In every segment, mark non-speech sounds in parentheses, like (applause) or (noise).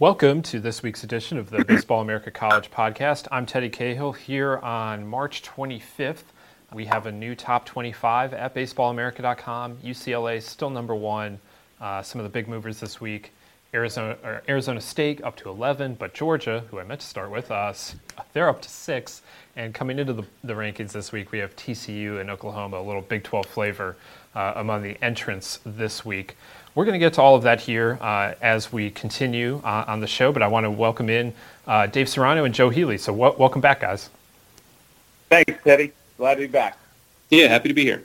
Welcome to this week's edition of the Baseball America College podcast. I'm Teddy Cahill here on March 25th. We have a new top 25 at baseballamerica.com. UCLA still number one. Uh, some of the big movers this week. Arizona, Arizona State up to 11, but Georgia, who I meant to start with, us, uh, they're up to six. And coming into the, the, rankings this week, we have TCU and Oklahoma, a little Big 12 flavor uh, among the entrants this week. We're going to get to all of that here uh, as we continue uh, on the show, but I want to welcome in uh, Dave Serrano and Joe Healy. So, w- welcome back, guys. Thanks, Teddy. Glad to be back. Yeah, happy to be here.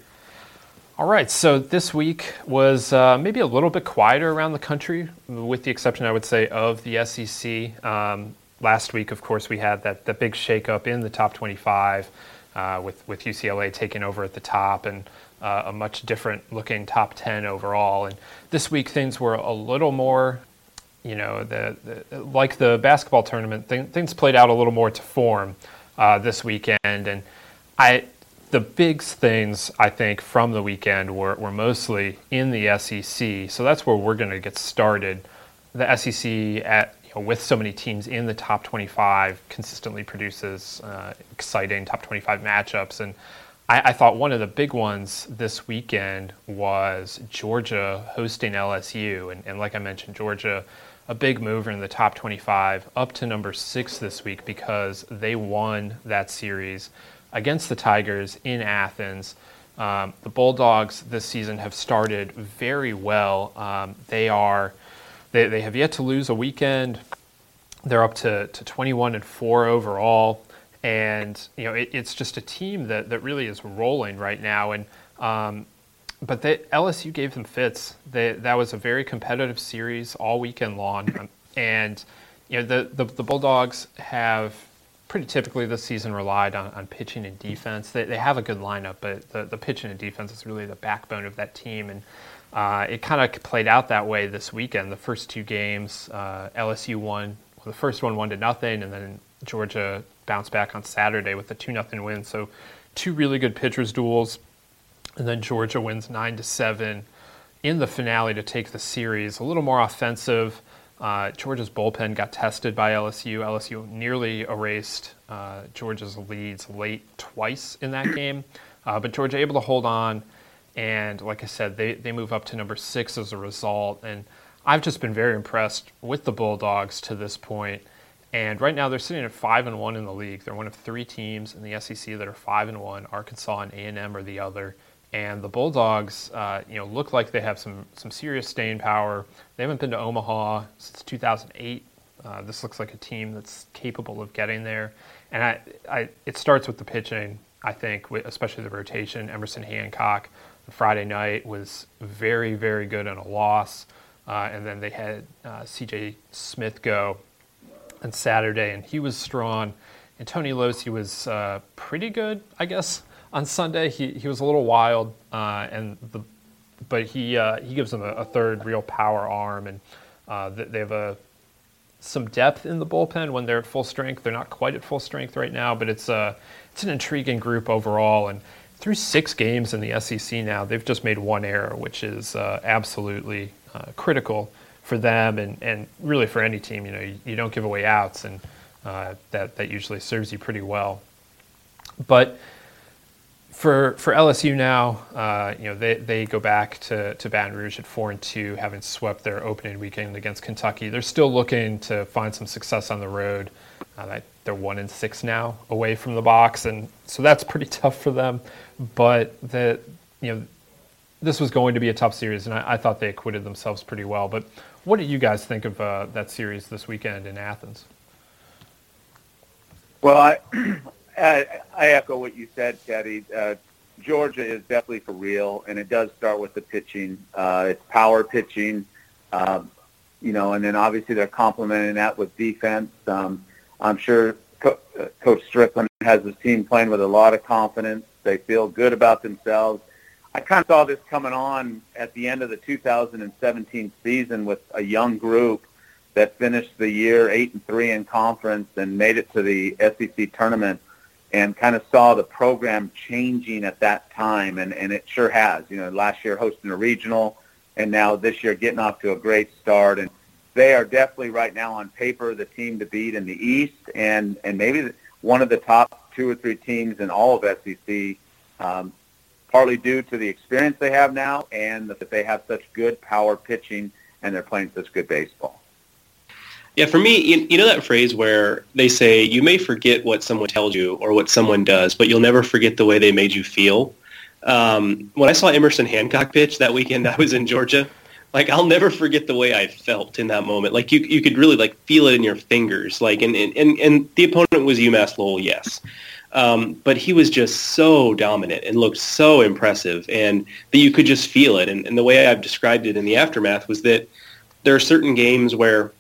All right, so this week was uh, maybe a little bit quieter around the country, with the exception, I would say, of the SEC. Um, last week, of course, we had that, that big shakeup in the top 25 uh, with, with UCLA taking over at the top and uh, a much different looking top 10 overall. And this week, things were a little more, you know, the, the like the basketball tournament, th- things played out a little more to form uh, this weekend. And I, the big things I think from the weekend were, were mostly in the SEC. So that's where we're going to get started. The SEC at you know, with so many teams in the top 25 consistently produces uh, exciting top 25 matchups. And I, I, thought one of the big ones this weekend was Georgia hosting LSU. And, and like I mentioned, Georgia a big mover in the top 25 up to number six this week because they won that series against the Tigers in Athens. Um, the Bulldogs this season have started very well. Um, they are they, they have yet to lose a weekend. They're up to, to 21 and four overall, and you know it, it's just a team that, that really is rolling right now. And um, but LSU gave them fits. They, that was a very competitive series all weekend long, and you know the, the, the Bulldogs have pretty typically this season relied on, on pitching and defense. They, they have a good lineup, but the, the pitching and defense is really the backbone of that team. And uh, it kind of played out that way this weekend. The first two games, uh, LSU won. Well, the first one one to nothing, and then Georgia bounced back on Saturday with a two nothing win. So two really good pitchers duels, and then Georgia wins nine to seven in the finale to take the series. A little more offensive. Uh, Georgia's bullpen got tested by LSU. LSU nearly erased uh, Georgia's leads late twice in that (clears throat) game, uh, but Georgia able to hold on. And like I said, they, they move up to number six as a result. And I've just been very impressed with the Bulldogs to this point. And right now they're sitting at five and one in the league. They're one of three teams in the SEC that are five and one. Arkansas and A and M are the other. And the Bulldogs, uh, you know, look like they have some some serious staying power. They haven't been to Omaha since 2008. Uh, this looks like a team that's capable of getting there. And I, I, it starts with the pitching, I think, especially the rotation. Emerson Hancock, Friday night was very, very good on a loss. Uh, and then they had uh, C.J. Smith go on Saturday, and he was strong. And Tony Locey was uh, pretty good, I guess on Sunday he, he was a little wild, uh, and the but he uh, he gives them a, a, third real power arm, and uh, they have a some depth in the bullpen when they're at full strength. They're not quite at full strength right now, but it's a uh, it's an intriguing group overall. And through six games in the SEC now, they've just made one error, which is uh, absolutely uh, critical for them and, and really for any team. You know, you, you don't give away outs, and that that usually serves you pretty well. But for for LSU now, uh, you know they, they go back to, to Baton Rouge at four and two, having swept their opening weekend against Kentucky. They're still looking to find some success on the road. Uh, they're one and six now away from the box, and so that's pretty (laughs) tough for them. But the you know this was going to be a tough series, and I, I thought they acquitted themselves pretty well. But what did you guys think of uh, that series this weekend in Athens? Well, I (clears throat) I, I echo what you said, Teddy. Uh, Georgia is definitely for real, and it does start with the pitching. Uh, it's power pitching. Um, you know, and then obviously they're complementing that with defense. Um, I'm sure Co- uh, Coach Stricklin has his team playing with a lot of confidence. They feel good about themselves. I kind of saw this coming on at the end of the 2017 season with a young group that finished the year eight and three in conference and made it to the SEC tournament and kind of saw the program changing at that time and, and it sure has. You know, last year hosting a regional and now this year getting off to a great start and they are definitely right now on paper the team to beat in the East and, and maybe one of the top two or three teams in all of SEC, um, partly due to the experience they have now and that they have such good power pitching and they're playing such good baseball. Yeah, for me, you, know that phrase where they say you may forget what someone tells you or what someone does, but you'll never forget the way they made you feel. Um, when I saw Emerson Hancock pitch that weekend, (laughs) I was in Georgia. Like I'll never forget the way I felt in that moment. Like you, you could really like feel it in your fingers. Like and and and the opponent was UMass Lowell, yes, um, but he was just so dominant and looked so impressive, and that you could just feel it. And, and the way I've described it in the aftermath was that there are certain games where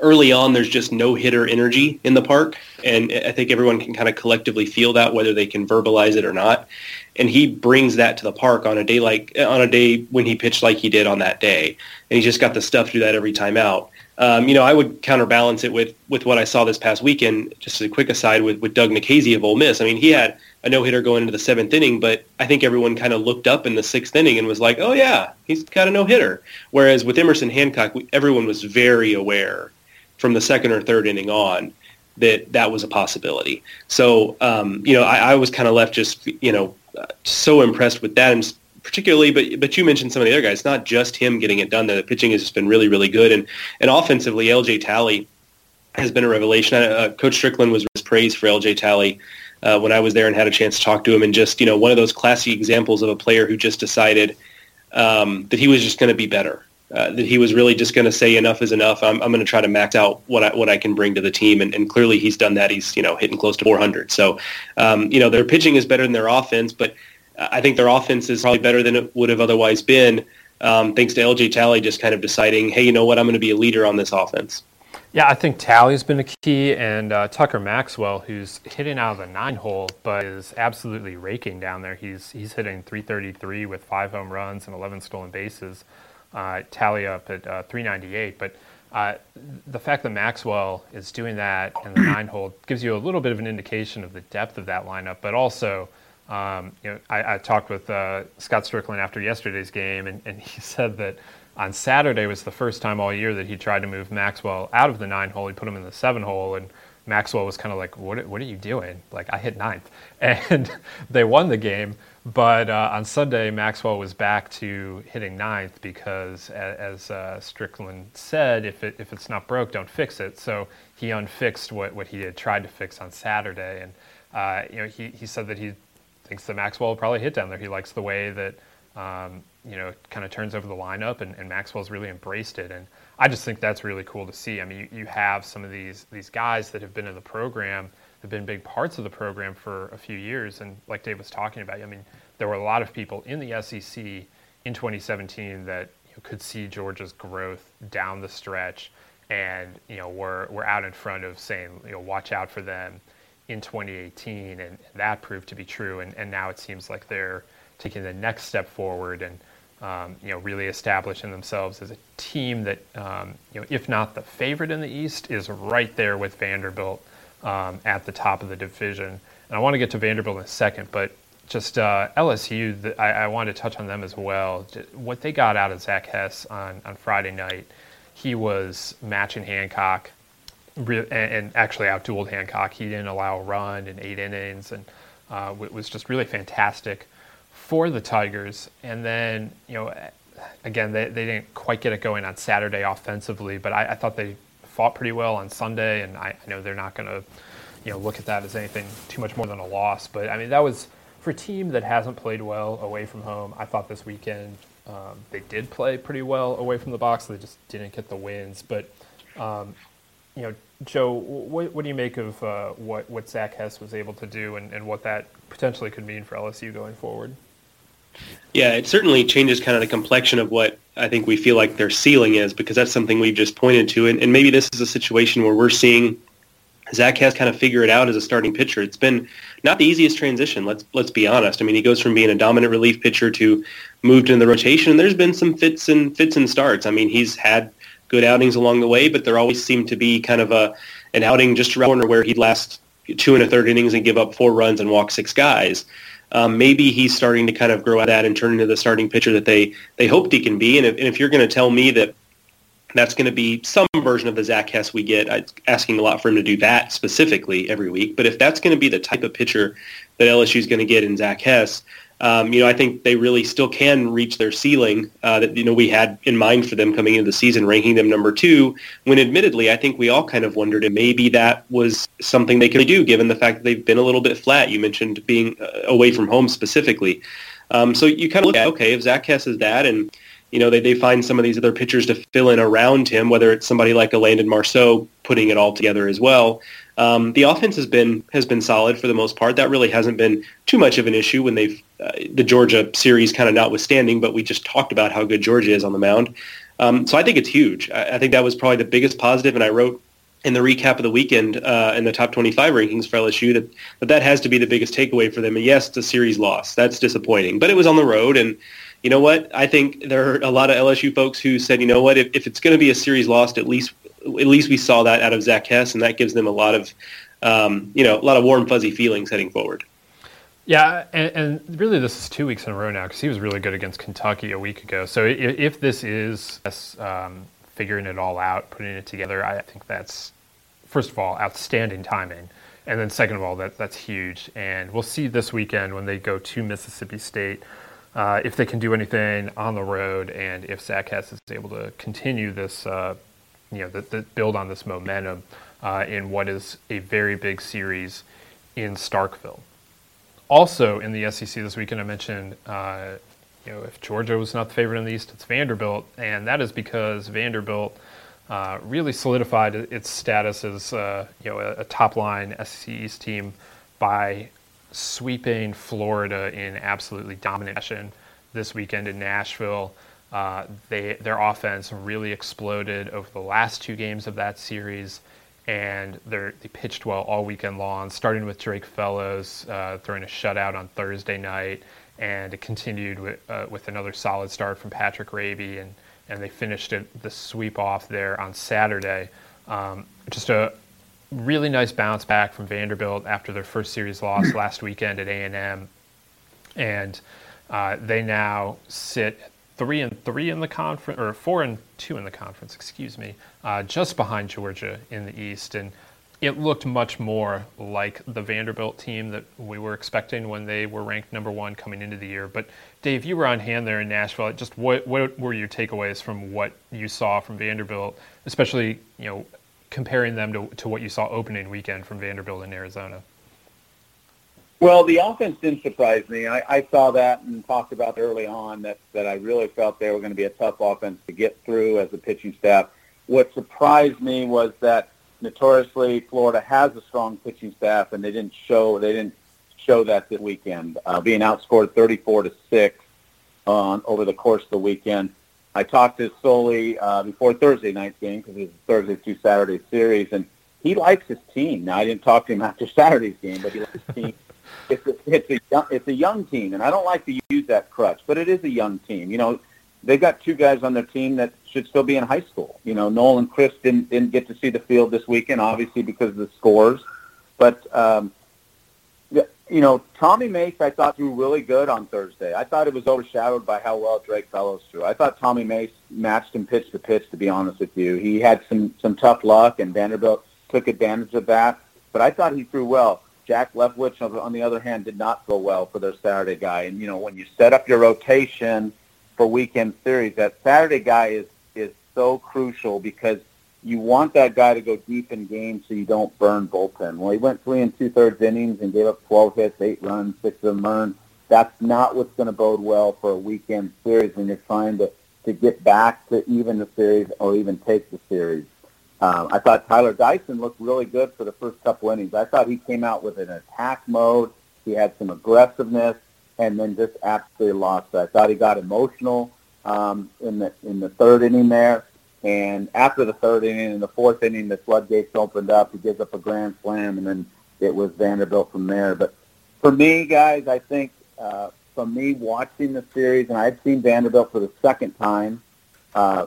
early on there's just no hitter energy in the park. And i think everyone can kind of collectively feel that whether they can verbalize it or not. And he brings that to the park on a day like on a day when he pitched like he did on that day. And he's just got the stuff to do that every time out um, you know, I would counterbalance it with with what I saw this past weekend. Just as a quick aside with, with Doug Nikhazy of Ole Miss. I mean, he had a no hitter going into the seventh inning, but I think everyone kind of looked up in the sixth inning and was like, "Oh yeah, he's got a no hitter." Whereas with Emerson Hancock, everyone was very aware from the second or third inning on that that was a possibility. So, um, you know, I, I was kind of left just, you know, uh, so impressed with that. And particularly, but but you mentioned some of the other guys. It's not just him getting it done. The pitching has just been really, really good. And and offensively, LJ Talley has been a revelation. Uh, Coach Stricklin was praised for LJ Talley uh, when I was there and had a chance to talk to him. And just, you know, one of those classic examples of a player who just decided um, that he was just going to be better uh, that he was really just going to say enough is enough. I'm, I'm going to try to max out what I, what I can bring to the team, and, and clearly he's done that. He's you know hitting close to 400. So um, you know their pitching is better than their offense, but I think their offense is probably better than it would have otherwise been, um, thanks to LJ Talley just kind of deciding, hey, you know what, I'm going to be a leader on this offense. Yeah, I think Talley's been a key, and uh, Tucker Maxwell, who's hitting out of the nine hole, but is absolutely raking down there. He's he's hitting 333 with five home runs and 11 stolen bases uh, Talley up at uh, 398. But uh, the fact that Maxwell is doing that in the nine hole gives you a little bit of an indication of the depth of that lineup, but also. Um, you know, I, I talked with uh, Scott Stricklin after yesterday's game, and, and (laughs) he said that on Saturday was the first time all year that he tried to move Maxwell out of the nine hole. He put him in the seven hole, and Maxwell was kind of like, "What? What are you doing?" Like, I hit ninth, (laughs) and they won the game. But uh, on Sunday, Maxwell was back to hitting ninth because, as uh, Stricklin said, if it if it's not broke, don't fix it. So he unfixed what, what he had tried to fix on Saturday, and uh, you know he, he said that he thinks that Maxwell will probably hit down there. He likes the way that um, you know kind of turns over the lineup, and, and Maxwell's really embraced it. And I just think that's really cool to see. I mean, you, you have some of these these guys that have been in the program have been big parts of the program for a few years. And like Dave was talking about, I mean, there were a lot of people in the SEC in 2017 that you know, could see Georgia's growth down the stretch, and you know, were were out in front of saying, you know, watch out for them in 2018, and that proved to be true. And, and now it seems like they're taking the next step forward and um, you know really establishing themselves as a team that um, you know if not the favorite in the East is right there with Vanderbilt um, at the top of the division. And I want to get to Vanderbilt in a second, but just uh, LSU, the, I, I wanted to touch on them as well. What they got out of Zach Hess on, on Friday night, he was matching Hancock and, and actually outdueled Hancock. He didn't allow a run in eight innings and uh, it was just really fantastic for the Tigers. And then, you know, again, they, they didn't quite get it going on Saturday offensively, but I, I thought they fought pretty well on Sunday, and I, I know they're not going to, you know, look at that as anything too much more than a loss. But I mean, that was for a team that hasn't played well away from home. I thought this weekend um, they did play pretty well away from the box. They just didn't get the wins. But um, you know, Joe, what, what, do you make of uh, what what Zach Hess was able to do, and, and what that potentially could mean for LSU going forward? Yeah, it certainly changes kind of the complexion of what I think we feel like their ceiling is because that's something we've just pointed to. And, and maybe this is a situation where we're seeing Zach has kind of figured it out as a starting pitcher. It's been not the easiest transition. Let's let's be honest. I mean, he goes from being a dominant relief pitcher to moved in the rotation, and there's been some fits and fits and starts. I mean, he's had good outings along the way, but there always seemed to be kind of a an outing just around the corner where he'd last two and a third innings and give up four runs and walk six guys. Um, maybe he's starting to kind of grow out of that and turn into the starting pitcher that they they hoped he can be. And if, and if you're going to tell me that that's going to be some version of the Zach Hess we get, I'm asking a lot for him to do that specifically every week. But if that's going to be the type of pitcher that LSU is going to get in Zach Hess, um, you know, I think they really still can reach their ceiling uh, that, you know, we had in mind for them coming into the season, ranking them number two, when admittedly, I think we all kind of wondered if maybe that was something they could do given the fact that they've been a little bit flat. You mentioned being uh, away from home specifically. Um, so you kind of look at, okay, if Zach Hess is that and, you know, they, they find some of these other pitchers to fill in around him, whether it's somebody like a Landon Marceaux putting it all together as well. Um, the offense has been has been solid for the most part. That really hasn't been too much of an issue when they've the Georgia series kind of notwithstanding. But we just talked about how good Georgia is on the mound. Um, so I think it's huge. I, I, think that was probably the biggest positive, and I wrote in the recap of the weekend uh, in the top 25 rankings for LSU that, that that has to be the biggest takeaway for them. And yes, a series loss. That's disappointing, but it was on the road and you know what? I think there are a lot of LSU folks who said, you know what, if, if it's going to be a series lost, at least at least we saw that out of Zach Hess, and that gives them a lot of, um, you know, a lot of warm fuzzy feelings heading forward. Yeah, and, and, really, this is two weeks in a row now because he was really good against Kentucky a week ago. So if, if this is um, figuring it all out, putting it together, I think that's first of all outstanding timing, and then second of all, that that's huge. And we'll see this weekend when they go to Mississippi State. Uh, if they can do anything on the road, and if Zach Hess is able to continue this uh, you know, that, that build on this momentum uh, in what is a very big series in Starkville. Also in the SEC this weekend, I mentioned, uh, you know, if Georgia was not the favorite in the East, it's Vanderbilt, and that is because Vanderbilt uh, really solidified its status as, uh, you know, a, a top-line SEC East team by sweeping Florida in absolutely dominant fashion this weekend in Nashville. Uh, they their offense really exploded over the last two games of that series, and they pitched well all weekend long. Starting with Drake Fellows uh, throwing a shutout on Thursday night, and it continued with, uh, with another solid start from Patrick Raabe, and and they finished it the sweep off there on Saturday. Um, just a really nice bounce back from Vanderbilt after their first series loss (clears throat) last weekend at A and M, and uh, they now sit three and three in the conference, or four and two in the conference, excuse me, uh, just behind Georgia in the East. And it looked much more like the Vanderbilt team that we were expecting when they were ranked number one coming into the year. But Dave, you were on hand there in Nashville. Just what what were your takeaways from what you saw from Vanderbilt, especially you know comparing them to, to what you saw opening weekend from Vanderbilt in Arizona? Well, the offense didn't surprise me. I, I saw that and talked about early on that, that I really felt they were going to be a tough offense to get through as a pitching staff. What surprised me was that notoriously Florida has a strong pitching staff, and they didn't show they didn't show that this weekend, uh, being outscored 34 to six on over the course of the weekend. I talked to Sully uh, before Thursday night's game because it was a Thursday through Saturday series, and he likes his team. Now I didn't talk to him (laughs) after Saturday's game, but he likes his team it's a, it's a young, it's a young team, and I don't like to use that crutch, but it is a young team. You know, they've got two guys on their team that should still be in high school. You know, Noel and Chris didn't didn't get to see the field this weekend, obviously because of the scores, but um, you know, Tommy Mace I thought threw really good on Thursday. I thought it was overshadowed by how well Drake Fellows threw. I thought Tommy Mace matched him pitch to pitch. To be honest with you, he had some some tough luck, and Vanderbilt took advantage of that. But I thought he threw well. Jack Leftwich, on the other hand, did not go well for their Saturday guy. And you know, when you set up your rotation for weekend series, that Saturday guy is is so crucial because you want that guy to go deep in games so you don't burn bullpen. Well, he went three and two thirds innings and gave up 12 hits, eight runs, six of them earned. That's not what's going to bode well for a weekend series when you're trying to to get back to even the series or even take the series. Um, I thought Tyler Dyson looked really good for the first couple innings. I thought he came out with an attack mode. He had some aggressiveness. and then just absolutely lost it. I thought he got emotional um, in the in the third inning there, and after the third inning and the fourth inning, the floodgates opened up. He gives up a grand slam, and then it was Vanderbilt from there. But for me, guys, I think uh, from me watching the series, and I've seen Vanderbilt for the second time. Uh,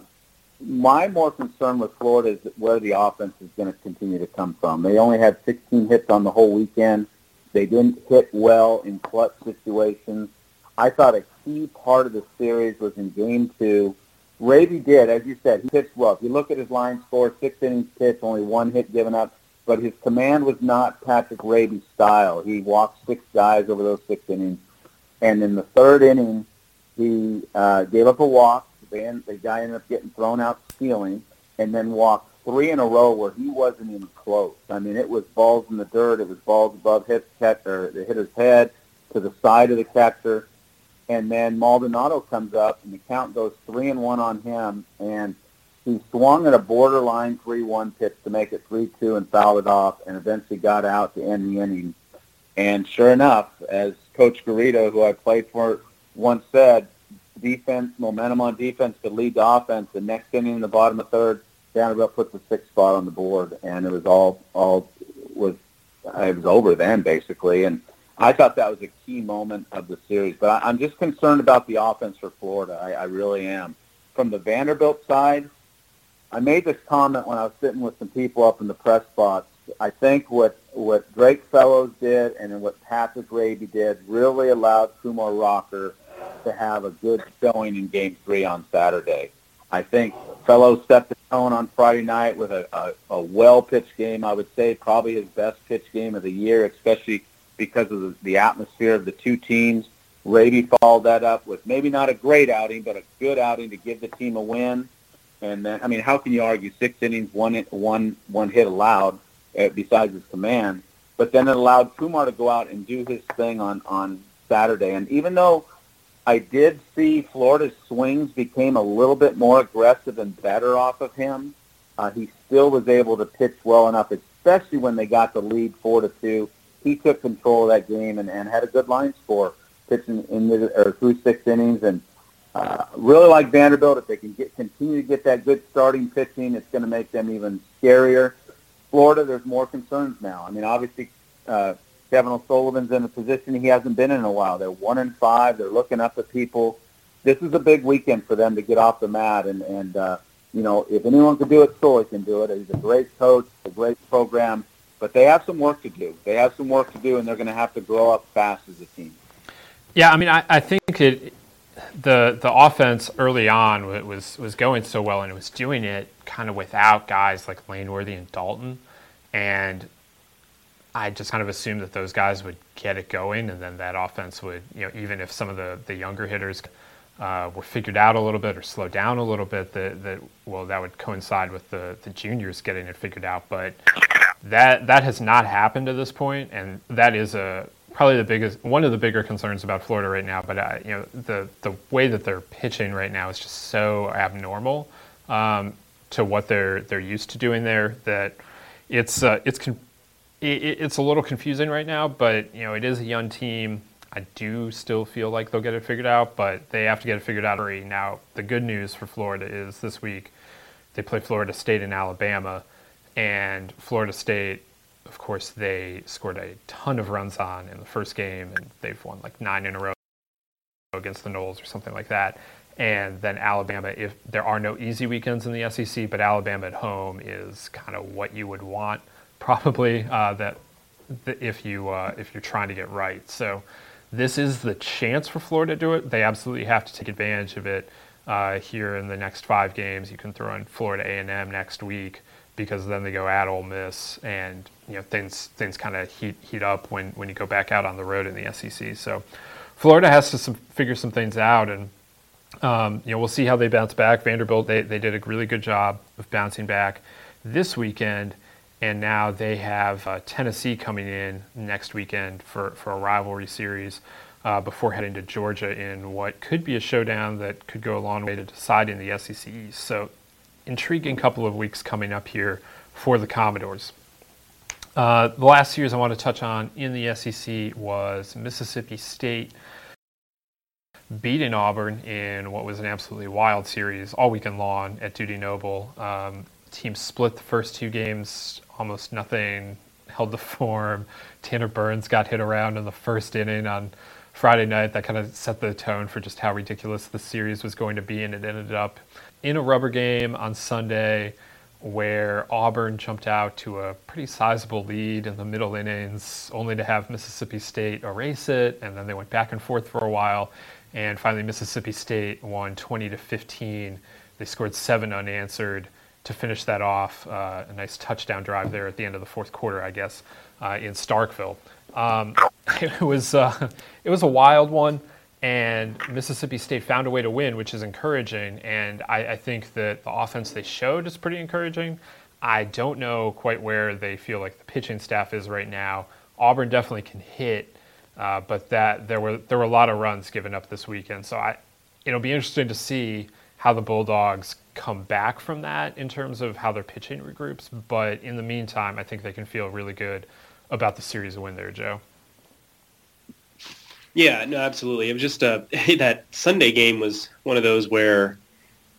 my more concern with Florida is where the offense is going to continue to come from. They only had 16 hits on the whole weekend. They didn't hit well in clutch situations. I thought a key part of the series was in game two. Raabe did, as you said, he pitched well. If you look at his line score, six innings pitched, only one hit given up, but his command was not Patrick Raabe's style. He walked six guys over those six innings. And in the third inning, he uh, gave up a walk. The, the guy ended up getting thrown out stealing and then walked three in a row where he wasn't even close. I mean, it was balls in the dirt. It was balls above his catch or the hitter's head to the side of the catcher. And then Maldonado comes up, and the count goes three and one on him, and he swung at a borderline three-one pitch to make it three-two and fouled it off, and eventually got out to end the inning. And sure enough, as Coach Garrido, who I played for, once said, defense, momentum on defense could lead to offense. The next inning in the bottom of third, Vanderbilt put the sixth spot on the board, and it was all all was it was over then basically. And I thought that was a key moment of the series. But I, I'm just concerned about the offense for Florida. I, I really am. From the Vanderbilt side, I made this comment when I was sitting with some people up in the press box. I think what what Drake Fellows did and what Patrick Raabe did really allowed Kumar Rocker to have a good showing in Game Three on Saturday. I think Fellows set the tone on Friday night with a, a, a well-pitched game. I would say probably his best pitch game of the year, especially because of the, the atmosphere of the two teams. Raabe followed that up with maybe not a great outing, but a good outing to give the team a win. And then, I mean, how can you argue six innings, one one one hit allowed, uh, besides his command? But then it allowed Kumar to go out and do his thing on on Saturday. And even though I did see Florida's swings became a little bit more aggressive and better off of him. Uh, he still was able to pitch well enough, especially when they got the lead four to two. He took control of that game and, and had a good line score, pitching in the, or through six innings. And uh, really like Vanderbilt, if they can get continue to get that good starting pitching, it's going to make them even scarier. Florida, there's more concerns now. I mean, obviously, uh, Kevin O'Sullivan's in a position he hasn't been in a while. They're one and five. They're looking up at people. This is a big weekend for them to get off the mat, and and uh, you know if anyone can do it, Sully can do it. He's a great coach, a great program, but they have some work to do. They have some work to do, and they're going to have to grow up fast as a team. Yeah, I mean, I, I think it the the offense early on was was going so well, and it was doing it kind of without guys like Langworthy and Dalton, and I just kind of assumed that those guys would get it going, and then that offense would, you know, even if some of the, the younger hitters uh, were figured out a little bit or slowed down a little bit, that, that well, that would coincide with the, the juniors getting it figured out. But that that has not happened to this point, and that is a probably the biggest one of the bigger concerns about Florida right now. But uh, you know, the the way that they're pitching right now is just so abnormal um, to what they're they're used to doing there that it's uh, it's con- it, it's a little confusing right now, but you know it is a young team. I do still feel like they'll get it figured out, but they have to get it figured out already. Now, the good news for Florida is this week they play Florida State and Alabama, and Florida State, of course, they scored a ton of runs on in the first game, and they've won like nine in a row against the Noles or something like that. And then Alabama, if there are no easy weekends in the SEC, but Alabama at home is kind of what you would want probably uh, that, if you uh, if you're trying to get right. So this is the chance for Florida to do it. They absolutely have to take advantage of it uh, here in the next five games. You can throw in Florida A&M next week because then they go at Ole Miss, and you know things things kind of heat heat up when when you go back out on the road in the SEC. So Florida has to some, figure some things out and. Um, you know, we'll see how they bounce back. Vanderbilt, they, they did a really good job of bouncing back this weekend and now they have uh, Tennessee coming in next weekend for, for a rivalry series uh, before heading to Georgia in what could be a showdown that could go a long way to deciding the SEC East. So, intriguing couple of weeks coming up here for the Commodores. Uh, the last series I want to touch on in the SEC was Mississippi State beating Auburn in what was an absolutely wild series all weekend long at Dudy Noble. Um, team split the first two games, almost nothing held the (laughs) form. Tanner Burns got hit around in the first inning on Friday night. That kind of set the tone for just how ridiculous the series was going to be, and it ended up in a rubber game on Sunday where Auburn jumped out to a pretty sizable lead in the middle innings, only to have Mississippi State erase it, and then they went back and forth for a while, and finally Mississippi State won 20 to 15. They scored seven unanswered to finish that off. Uh, a nice touchdown drive there at the end of the fourth quarter, I guess, uh, in Starkville. Um, (laughs) it was uh, it was a wild one and Mississippi State found a way to win, which is encouraging. And I, I, think that the offense they showed is pretty encouraging. I don't know quite where they feel like the pitching staff is right now. Auburn definitely can hit, uh, but that there were there were a lot of runs given up this weekend. So I, it'll be interesting to see how the Bulldogs come back from that in terms of how their pitching regroups. But in the meantime, I think they can feel really good about the series win there, Joe. Yeah, no, absolutely. It was just uh, (laughs) that Sunday game was one of those where,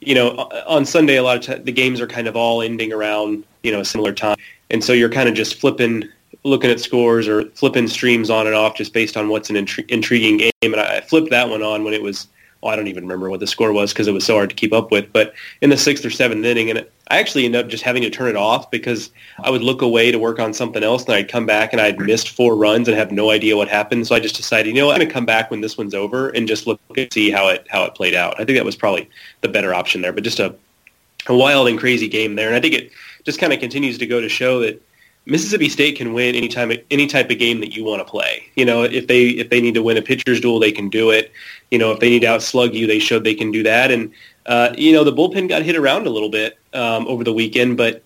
you know, on Sunday a lot of t- the games are kind of all ending around you know a similar time, and so you're kind of just flipping, looking at scores or flipping streams on and off just based on what's an intri- intriguing game. And I flipped that one on when it was well, I don't even remember what the score was because it was so hard to keep up with. But in the sixth or seventh inning, and I actually ended up just having to turn it off because I would look away to work on something else, and I'd come back and I'd missed four runs and have no idea what happened. So I just decided, you know, what, I'm to come back when this one's over and just look and see how it how it played out. I think that was probably the better option there. But just a a wild and crazy game there, and I think it just kind of continues to go to show that Mississippi State can win any time any type of game that you want to play. You know, if they if they need to win a pitcher's duel, they can do it. You know, if they need to outslug you, they showed they can do that. And uh, you know, the bullpen got hit around a little bit um, over the weekend, but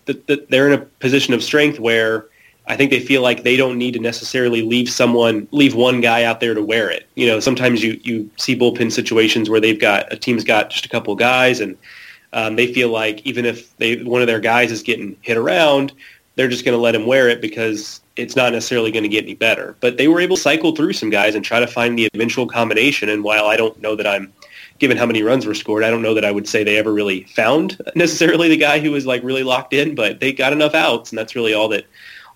they're in a position of strength where I think they feel like they don't need to necessarily leave someone, leave one guy out there to wear it. You know, sometimes you you see bullpen situations where they've got a team's got just a couple guys and. Um, they feel like even if they one of their guys is getting hit around, they're just going to let him wear it because it's not necessarily going to get any better. But they were able to cycle through some guys and try to find the eventual combination. And while I don't know that I'm, given how many runs were scored, I don't know that I would say they ever really found (laughs) necessarily the guy who was like really locked in, but they got enough outs, and that's really all that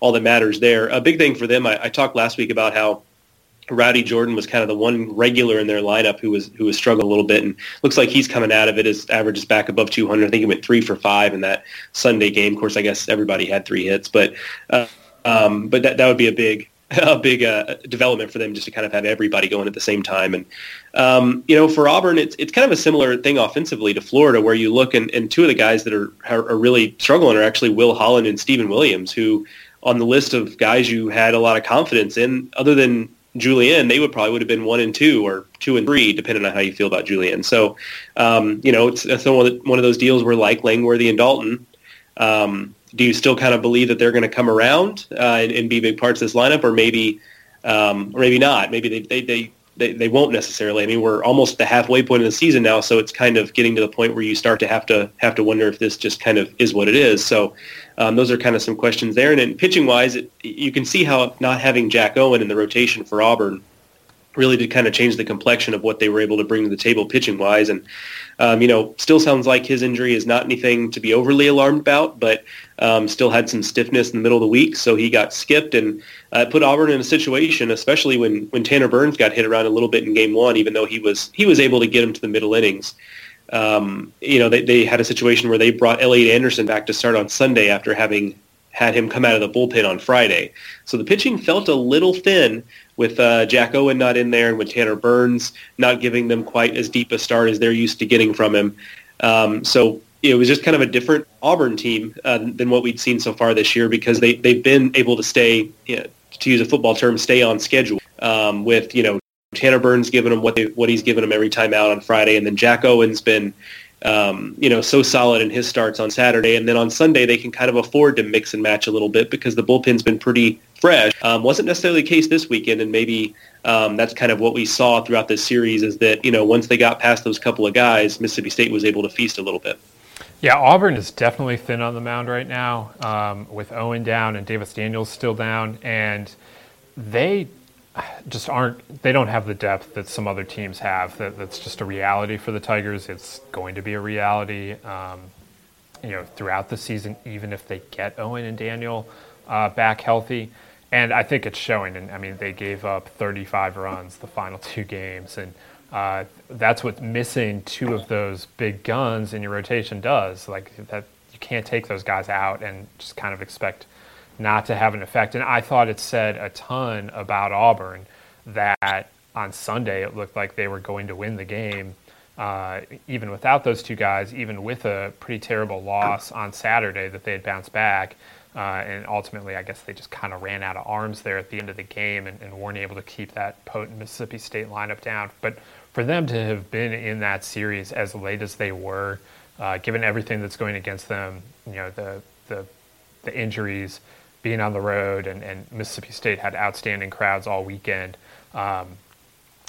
all that matters there. A big thing for them, I, I talked last week about how Rowdy Jordan was kind of the one regular in their lineup who was who was struggling a little bit, and looks like he's coming out of it. His average is back above 200. I think he went three for five in that Sunday game. Of course, I guess everybody had three hits, but uh, um, but that that would be a big (laughs) a big uh, development for them just to kind of have everybody going at the same time. And um, you know, for Auburn, it's it's kind of a similar thing offensively to Florida, where you look and, and two of the guys that are are really struggling are actually Will Holland and Steven Williams, who on the list of guys you had a lot of confidence in, other than Julian, they would probably would have been one and two or two and three, depending on how you feel about Julian. So, um, you know, it's, it's one, of those deals where like Langworthy and Dalton, um, do you still kind of believe that they're going to come around uh, and, and, be big parts of this lineup, or maybe, um, or maybe not? Maybe they, they, they, they, they won't necessarily. I mean, we're almost the halfway point of the season now, so it's kind of getting to the point where you start to have to have to wonder if this just kind of is what it is. So um, those are kind of some questions there. And then pitching wise, it, you can see how not having Jack Owen in the rotation for Auburn really did kind of change the complexion of what they were able to bring to the table pitching wise. And um, you know, still sounds like his injury is not anything to be overly alarmed about, but um, still had some stiffness in the middle of the week, so he got skipped and uh, put Auburn in a situation, especially when when Tanner Burns got hit around a little bit in Game One, even though he was he was able to get him to the middle innings um, you know, they, they had a situation where they brought Elliot Anderson back to start on Sunday after having had him come out of the bullpen on Friday. So the pitching felt a little thin with uh, Jack Owen not in there and with Tanner Burns not giving them quite as deep a start as they're used to getting from him. Um, so it was just kind of a different Auburn team uh, than what we'd seen so far this year because they, they've been able to stay, you know, to use a football term, stay on schedule um, with, you know, Tanner Burns giving them what they, what he's given them every time out on Friday, and then Jack Owen's been um, you know so solid in his starts on Saturday, and then on Sunday they can kind of afford to mix and match a little bit because the bullpen's been pretty fresh. Um, wasn't necessarily the case this weekend, and maybe um, that's kind of what we saw throughout this series is that you know once they got past those couple of guys, Mississippi State was able to feast a little bit. Yeah, Auburn is definitely thin on the mound right now, um, with Owen down and Davis Daniels still down, and they just aren't they don't have the depth that some other teams have. That that's just a reality for the Tigers. It's going to be a reality, um, you know, throughout the season, even if they get Owen and Daniel uh, back healthy. And I think it's showing. And I mean, they gave up 35 runs the final (laughs) two games, and uh, that's what missing two of those big guns in your rotation does. Like that, you can't take those guys out and just kind of expect not to have an effect. And I thought it said a ton about Auburn that on Sunday it looked like they were going to win the game, uh, even without those two guys, even with a pretty terrible loss on Saturday that they had bounced back. Uh, and ultimately, I guess they just kind of ran out of arms there at the end of the game and, and, weren't able to keep that potent Mississippi State lineup down. But for them to have been in that series as late as they were, uh, given everything that's going against them, you know, the the, the injuries, being on the road, and, and Mississippi State had outstanding crowds all weekend. Um,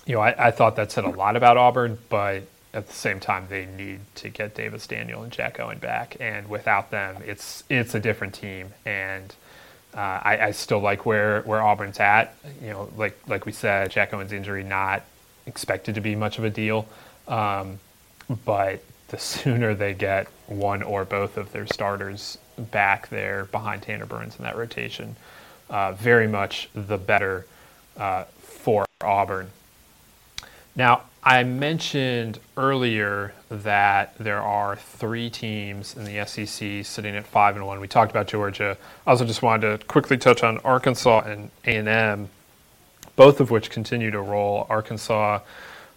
you know, I, I, thought that said a lot about Auburn, but at the same time, they need to get Davis Daniel and Jack Owen back, and without them, it's it's a different team. And uh, I, I, still like where, where Auburn's at. You know, like like we said, Jack Owen's injury not expected to be much of a deal, um, but the sooner they get one or both of their starters back there behind Tanner Burns in that rotation, uh, very much the better uh, for Auburn. Now, I mentioned earlier that there are three teams in the SEC sitting at five and one. We talked about Georgia. I also just wanted to quickly touch on Arkansas and A&M, both of which continue to roll. Arkansas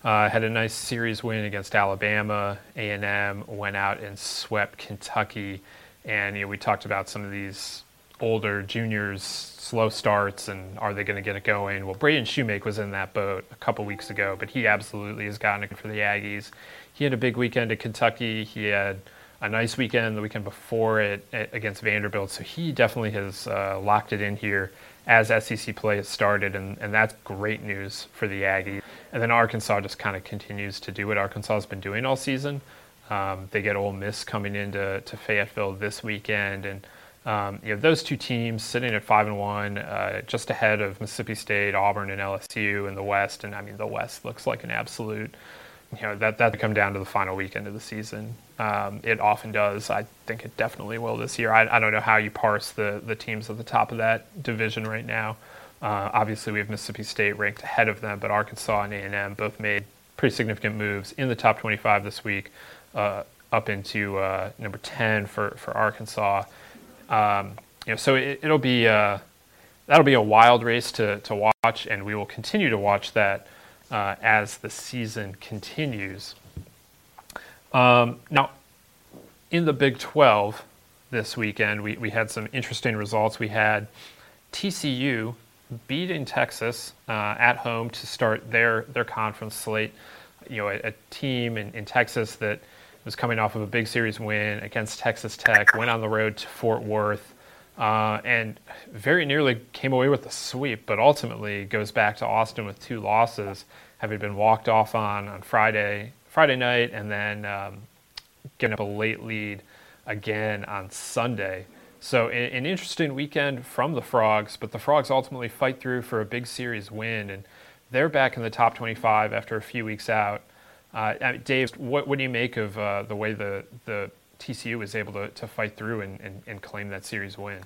uh, had a nice series win against Alabama. A&M went out and swept Kentucky, and you know, we talked about some of these older juniors slow starts and are they going to get it going? Well, Braden Shewmake was in that boat a couple weeks ago, but he absolutely has gotten it for the Aggies. He had a big weekend at Kentucky. He had a nice weekend the weekend before it against Vanderbilt, so he definitely has uh, locked it in here as SEC play has started, and, and that's great news for the Aggies. And then Arkansas just kind of continues to do what Arkansas has been doing all season. Um, they get Ole Miss coming into to Fayetteville this weekend, and um, you know those two teams sitting at five and one, uh, just ahead of Mississippi State, Auburn, and LSU in the West. And I mean, the West looks like an absolute you know that that come down to the final weekend of the season. Um, it often does. I think it definitely will this year. I, I, don't know how you parse the the teams at the top of that division right now. Uh, obviously, we have Mississippi State ranked ahead of them, but Arkansas and A and M both made pretty significant moves in the top 25 this week, uh, up into uh, number 10 for for Arkansas. Um, you know, so it, will be uh, that'll be a wild race to to watch, and we will continue to watch that uh, as the season continues. Um, now, in the Big 12 this weekend, we, we had some interesting results. We had TCU beating Texas uh, at home to start their, their conference slate. You know, a, a team in, in Texas that was coming off of a big series win against Texas Tech, went on the road to Fort Worth, uh, and very nearly came away with a sweep, but ultimately goes back to Austin with two losses, having been walked off on on Friday Friday night, and then um, getting up a late lead again on Sunday. So an, interesting weekend from the Frogs, but the Frogs ultimately fight through for a big series win, and they're back in the top 25 after a few weeks out. Uh, Dave, what, what do you make of uh, the way the, the TCU was able to, to fight through and, and, and claim that series win?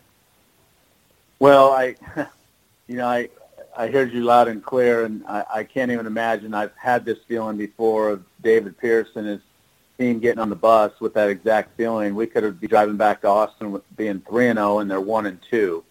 Well, I, (laughs) you know, I I heard you loud and clear, and I, I can't even imagine. I've had this feeling before of David Pearson his team getting on the bus with that exact feeling. We could be driving back to Austin with being three and zero, oh, and they're one and two,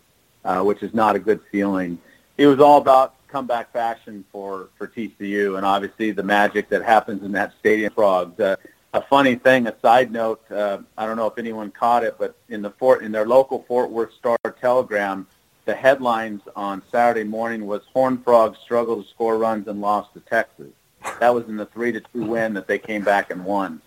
uh, which is not a good feeling. It was all about comeback fashion for for TCU, and obviously the magic that happens in that stadium. Frogs. Uh, a funny thing, a side note. Uh, I don't know if anyone caught it, but in the Fort in their local Fort Worth Star Telegram, the headlines on Saturday morning was Horn Frogs struggle to score runs and lost to Texas. That was in the three to two win that they came back and won.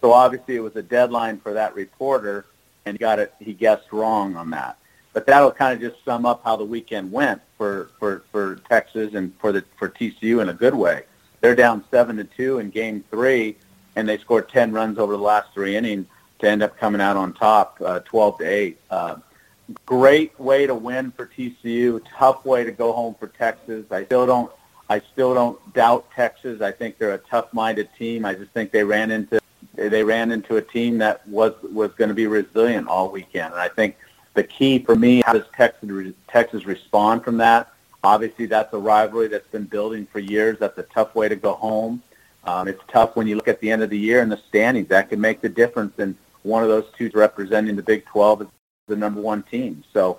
So obviously it was a deadline for that reporter, and he got it. He guessed wrong on that. But that'll kind of just sum up how the weekend went for, for, for Texas and for the for TCU in a good way. They're down seven to two in game three, and they scored ten runs over the last three innings to end up coming out on top, uh, twelve to eight. Uh, great way to win for TCU. Tough way to go home for Texas. I still don't. I still don't doubt Texas. I think they're a tough-minded team. I just think they ran into they ran into a team that was was going to be resilient all weekend. And I think the key for me, how does Texas Texas respond from that? Obviously, that's a rivalry that's been building for years. That's a tough way to go home. Um, it's tough when you look at the end of the year in the standings. That could make the difference. And one of those two representing the Big 12 is the number one team. So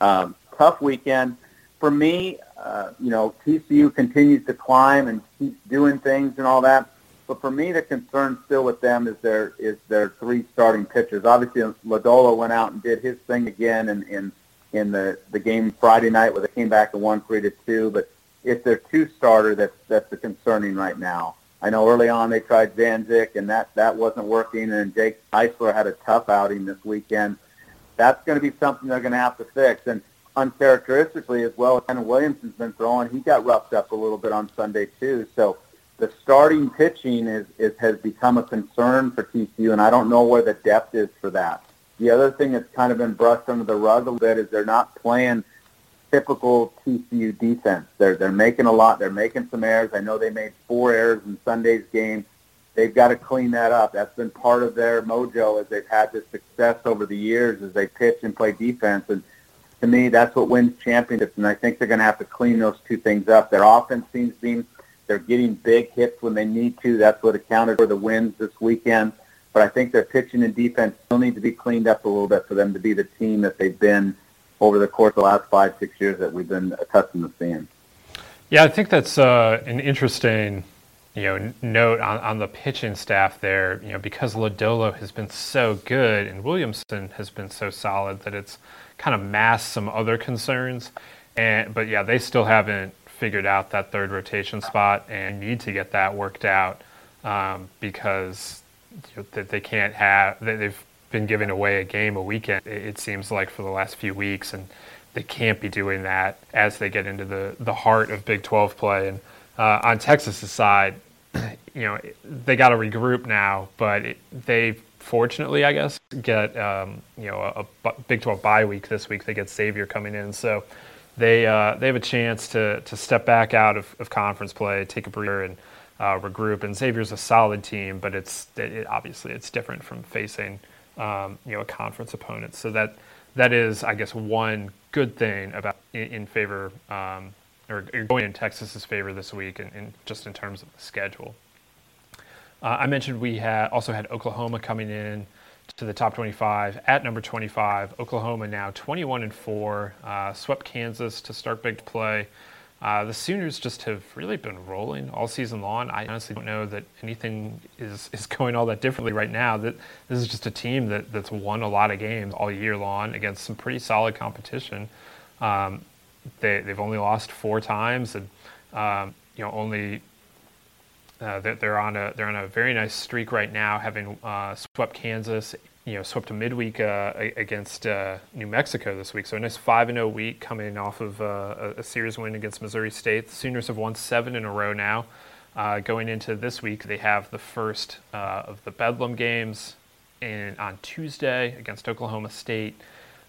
um, tough weekend. For me, uh, you know, TCU continues to climb and keeps doing things and all that. But for me, the concern still with them is their is their three starting pitchers. Obviously, Lodolo went out and did his thing again in in, in the the game Friday night where they came back to one three to two. But it's their two starter that's that's the concerning right now. I know early on they tried Janczak and that that wasn't working, and Jake Eissler had a tough outing this weekend that's going to be something they're going to have to fix. And uncharacteristically, as well Ken Williamson's been throwing, he got roughed up a little bit on Sunday too. So the starting pitching is, is has become a concern for TCU, and I don't know where the depth is for that. The other thing that's kind of been brushed under the rug a bit is they're not playing typical TCU defense. They're they're making a lot. They're making some errors. I know they made four errors in Sunday's game they've got to clean that up. That's been part of their mojo as they've had this success over the years as they pitch and play defense. And to me, that's what wins championships. And I think they're going to have to clean those two things up. Their offense seems to be they're getting big hits when they need to. That's what accounted for the wins this weekend. But I think their pitching and defense still need to be cleaned up a little bit for them to be the team that they've been over the course of the last five, six years that we've been accustomed to seeing. Yeah, I think that's uh, an interesting you know, note on, on the pitching staff there, you know, because Lodolo has been so good and Williamson has been so solid that it's kind of masked some other concerns. And but yeah, they still haven't figured out that third rotation spot and need to get that worked out um, because you know, they can't have they've been giving away a game a weekend. It seems like for the last few weeks, and they can't be doing that as they get into the the heart of Big 12 play and uh, on Texas's side, (clears throat) you know, they got to regroup now, but it, they fortunately, I guess, get um, you know a, a, Big 12 bye week this week. They get Xavier coming in, so they uh, they have a chance to to step back out of, of conference play, take a breather, and uh, regroup. And Xavier's a solid team, but it's it, obviously it's different from facing um, you know a conference opponent. So that that is, I guess, one good thing about in, in favor um, or going in Texas's favor this week, and, and just in terms of the schedule. Uh, I mentioned we had also had Oklahoma coming in to the top 25 at number 25. Oklahoma now 21 and four, uh, swept Kansas to start big play. Uh, the Sooners just have really been rolling all season long. I honestly don't know that anything is, is (laughs) going all that differently right now. That this is just a team that, that's won a lot of games all year long against some pretty solid competition. Um, they, they've only lost four times, and um, you know only uh, they're, they're, on a they're on a very nice streak right now, having uh, swept Kansas, you know, swept a midweek uh, against uh, New Mexico this week. So a nice five and zero oh week coming off of uh, a, series win against Missouri State. The Sooners have won seven in a row now. Uh, going into this week, they have the first of the Bedlam games in, on Tuesday against Oklahoma State.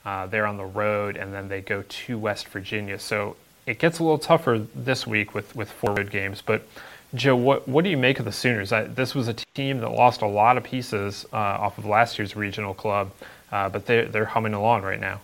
They're on the road, and then they go to West Virginia. So it gets a little tougher this week with, with four road games. But Joe, what what do you make of the Sooners? I, this was a team that lost a lot of pieces uh, off of last year's regional club, uh, but they're they're humming along right now.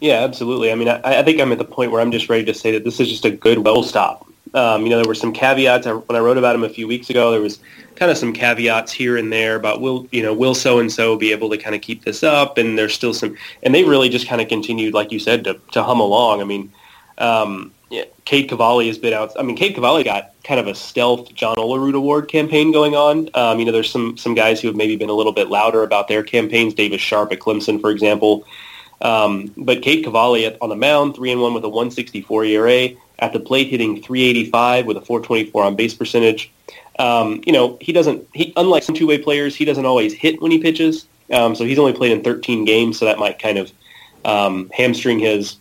Yeah, absolutely. I mean, I, I, think I'm at the point where I'm just ready to say that this is just a good well stop. Um, you know, there were some caveats when I wrote about him a few weeks ago. There was kind of some caveats here and there about will you know will so and so be able to kind of keep this up, and there's still some, and they really just kind of continued, like you said, to, to hum along. I mean, um, yeah, Cade Cavalli has been out. I mean, Cade Cavalli got kind of a stealth John Olerud Award campaign going on. Um, you know, there's some some guys who have maybe been a little bit louder about their campaigns. Davis Sharpe at Clemson, for example. Um, but Cade Cavalli on the mound, three and one with a 164 ERA. At the plate, hitting 385 with a 424 on base percentage. Um, you know, he doesn't. He unlike some two-way players, he doesn't always hit when he pitches. Um, so he's only played in 13 games, so that might kind of um, hamstring his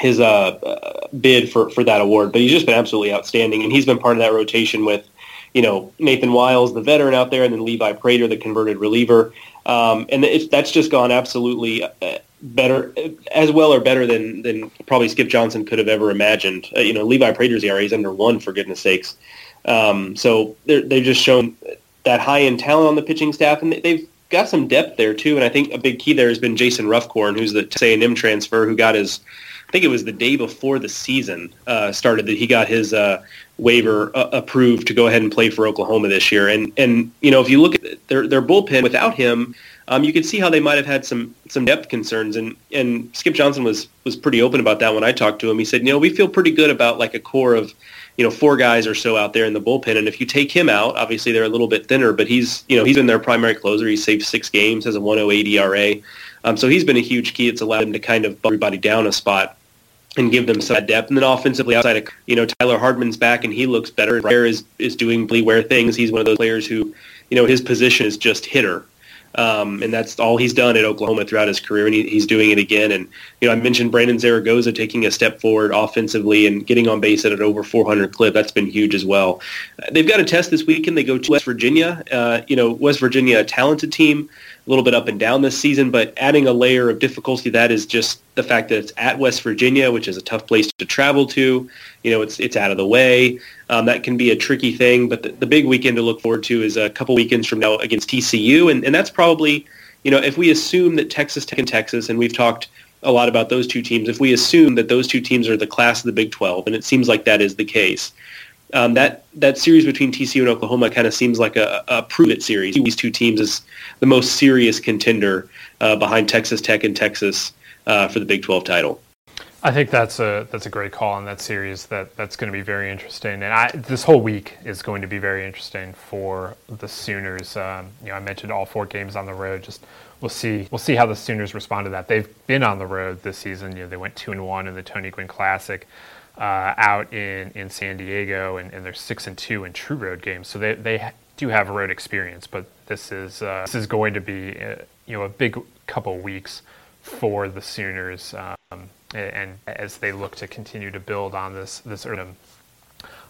his uh, bid for for that award. But he's just been absolutely outstanding, and he's been part of that rotation with you know, Nathan Wiles, the veteran out there, and then Levi Prater, the converted reliever. Um, and that's just gone absolutely uh, better, as well or better than than probably Skip Johnson could have ever imagined. Uh, you know, Levi Prater's ERA is under one for goodness sakes. Um, so they've just shown that high end talent on the pitching staff, and they've got some depth there too. And I think a big key there has been Jason Ruffcorn, who's the Texas A&M transfer, who got his, I think it was the day before the season uh, started that he got his uh, waiver uh, approved to go ahead and play for Oklahoma this year. And and you know if you look at their their bullpen without him, um, you can see how they might have had some some depth concerns. And and Skip Johnson was was pretty open about that when I talked to him. He said, you know, we feel pretty good about like a core of you know, four guys or so out there in the bullpen. And if you take him out, obviously they're a little bit thinner, but he's, you know, he's been their primary closer. He's saved six games, has a 108 ERA. Um, so he's been a huge key. It's allowed him to kind of bump everybody down a spot and give them some depth. And then offensively outside of, you know, Tyler Hardman's back and he looks better. Blair is, is doing where things. He's one of those players who, you know, his position is just hitter. Um, and that's all he's done at Oklahoma throughout his career, and he, he's doing it again. And you know, I mentioned Brandon Zaragoza taking a step forward offensively and getting on base at an over 400 clip. That's been huge as well. They've got a test this weekend. They go to West Virginia. Uh, you know, West Virginia, a talented team a little bit up and down this season, but adding a layer of difficulty that is just the fact that it's at West Virginia, which is a tough place to travel to. You know, it's it's out of the way. Um, that can be a tricky thing, but the, the, big weekend to look forward to is a couple weekends from now against TCU, and, and that's probably, you know, if we assume that Texas Tech and Texas, and we've talked a lot about those two teams, if we assume that those two teams are the class of the Big 12, and it seems like that is the case, um, that that series between TCU and Oklahoma kind of seems like a, a prove it series. These two teams is the most serious contender uh, behind Texas Tech and Texas uh, for the Big 12 title. I think that's a that's a great call on that series. That that's going to be very interesting, and I, this whole week is going to be very interesting for the Sooners. Um, you know, I mentioned all four games on the road. Just we'll see we'll see how the Sooners respond to that. They've been on the road this season. You know, they went two and one in the Tony Gwynn Classic uh, out in, in San Diego, and, and they're six and two in true road games. So they they do have a road experience, but this is uh, this is going to be uh, you know a big couple weeks for the Sooners, um, and, and, as they look to continue to build on this this.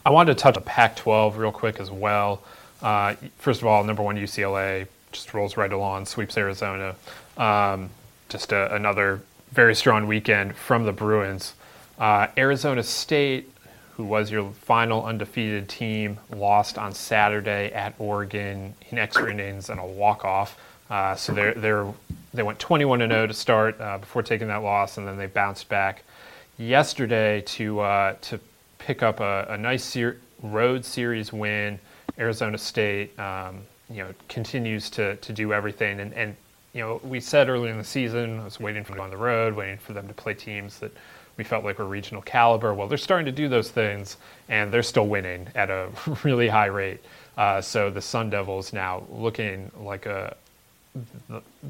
I wanted to touch on Pac-12 real quick as well. Uh, first of all, number one UCLA just rolls right along, sweeps Arizona. Um, just a, another very strong weekend from the Bruins. Uh, Arizona State, who was your final undefeated team, lost on Saturday at Oregon in extra innings and a walk-off. Uh, so they're, they're, they went 21 0 to start uh, before taking that loss, and then they bounced back yesterday to uh, to pick up a, a nice ser- road series win. Arizona State, um, you know, continues to to do everything, and and you know, we said earlier in the season, I was waiting for them on the road, waiting for them to play teams that we felt like were regional caliber. Well, they're starting to do those things, and they're still winning at a (laughs) really high rate. Uh, so the Sun Devils now looking like a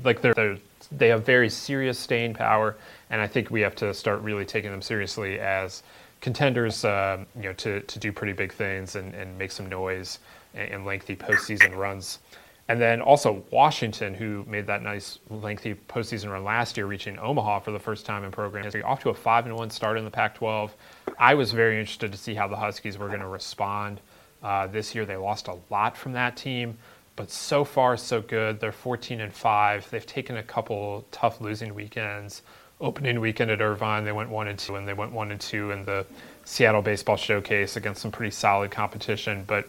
like they're, they're they have very serious staying power, and I think we have to start really taking them seriously as contenders, uh, you know, to, to do pretty big things and, and make some noise in lengthy postseason runs. And then also Washington, who made that nice lengthy postseason run last year, reaching Omaha for the first time in program history, off to a five and one start in the Pac-12. I was very interested to see how the Huskies were going to respond uh, this year. They lost a lot from that team, but so far so good. They're 14 and five. They've taken a couple tough losing weekends. Opening weekend at Irvine, they went one and two, and they went one and two in the Seattle Baseball Showcase against some pretty solid competition, but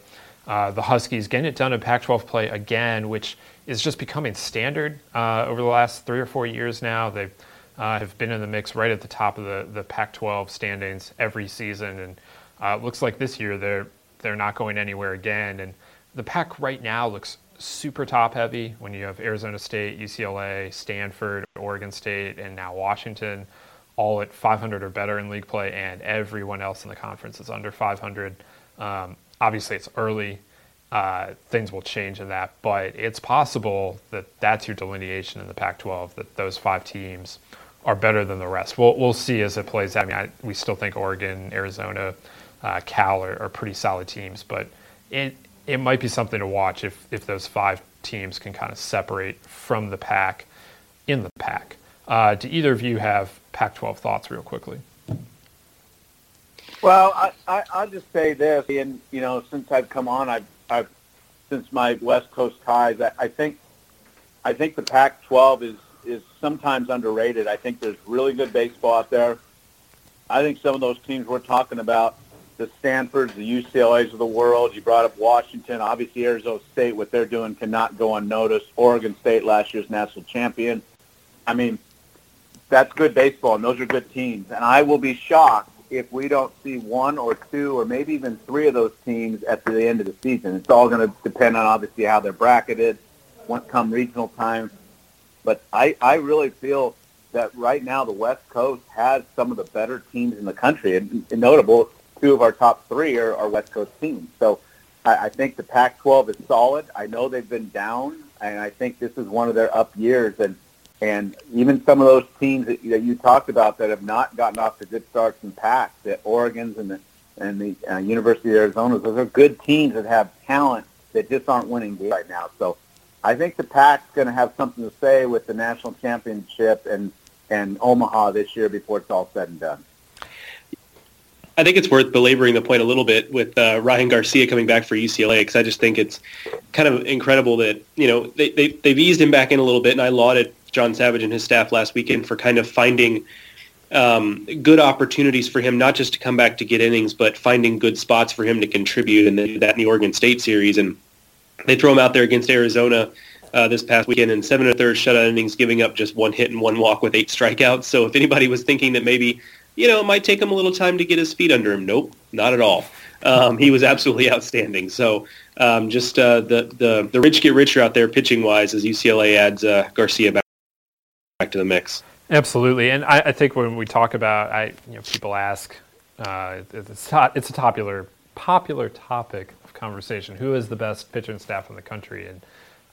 uh, the Huskies getting it done in Pac-12 play again, which is just becoming standard uh, over the last three or four years now. They uh, have been in the mix right at the top of the, the Pac-12 standings every season, and uh, looks like this year they're they're not going anywhere again. And the Pac right now looks super top heavy when you have Arizona State, UCLA, Stanford, Oregon State, and now Washington, all at 500 or better in league play, and everyone else in the conference is under 500. Um, obviously it's early. Uh, things will change in that, but it's possible that that's your delineation in the Pac-12. That those five teams are better than the rest. We'll we'll see as it plays out. I mean, I, we still think Oregon, Arizona, uh, Cal are, are, pretty solid teams, but it it might be something to watch if if those five teams can kind of separate from the pack in the pack. Uh, do either of you have Pac-12 thoughts, real quickly? Well, I, I, I'll just say this, and you know, since I've come on, I've I've since my West Coast ties, I, I think I think the Pac-12 is is sometimes underrated. I think there's really good baseball out there. I think some of those teams we're talking about, the Stanfords, the UCLA's of the world. You brought up Washington, obviously Arizona State. What they're doing cannot go unnoticed. Oregon State, last year's national champion. I mean, that's good baseball, and those are good teams. And I will be shocked if we don't see one or two or maybe even three of those teams at the end of the season. It's all going to depend on obviously how they're bracketed, when come regional time. But I, I really feel that right now the West Coast has some of the better teams in the country. And, and notable, two of our top three are, are West Coast teams. So I, I think the Pac-12 is solid. I know they've been down, and I think this is one of their up years. And and even some of those teams that, that you talked about that have not gotten off to good starts in Pac, the Oregon's and the and the uh, University of Arizona, those are good teams that have talent that just aren't winning games right now. So I think the Pac's going to have something to say with the national championship and and Omaha this year before it's all said and done. I think it's worth belaboring the point a little bit with uh, Ryan Garcia coming back for UCLA because I just think it's kind of incredible that you know they, they they've eased him back in a little bit, and I lauded John Savage and his staff last weekend for kind of finding um, good opportunities for him, not just to come back to get innings, but finding good spots for him to contribute, and they that in the Oregon State series. And they throw him out there against Arizona uh, this past weekend in seven and a third shutout innings, giving up just one hit and one walk with eight strikeouts. So if anybody was thinking that maybe, you know, it might take him a little time to get his feet under him, nope, not at all. Um, he was absolutely outstanding. So um, just uh, the, the, the rich get richer out there pitching-wise as UCLA adds uh, Garcia back back to the mix. Absolutely, and I, I think when we talk about, I you know, people ask, uh, it's it's a popular popular topic of conversation. Who is the best pitching staff in the country? And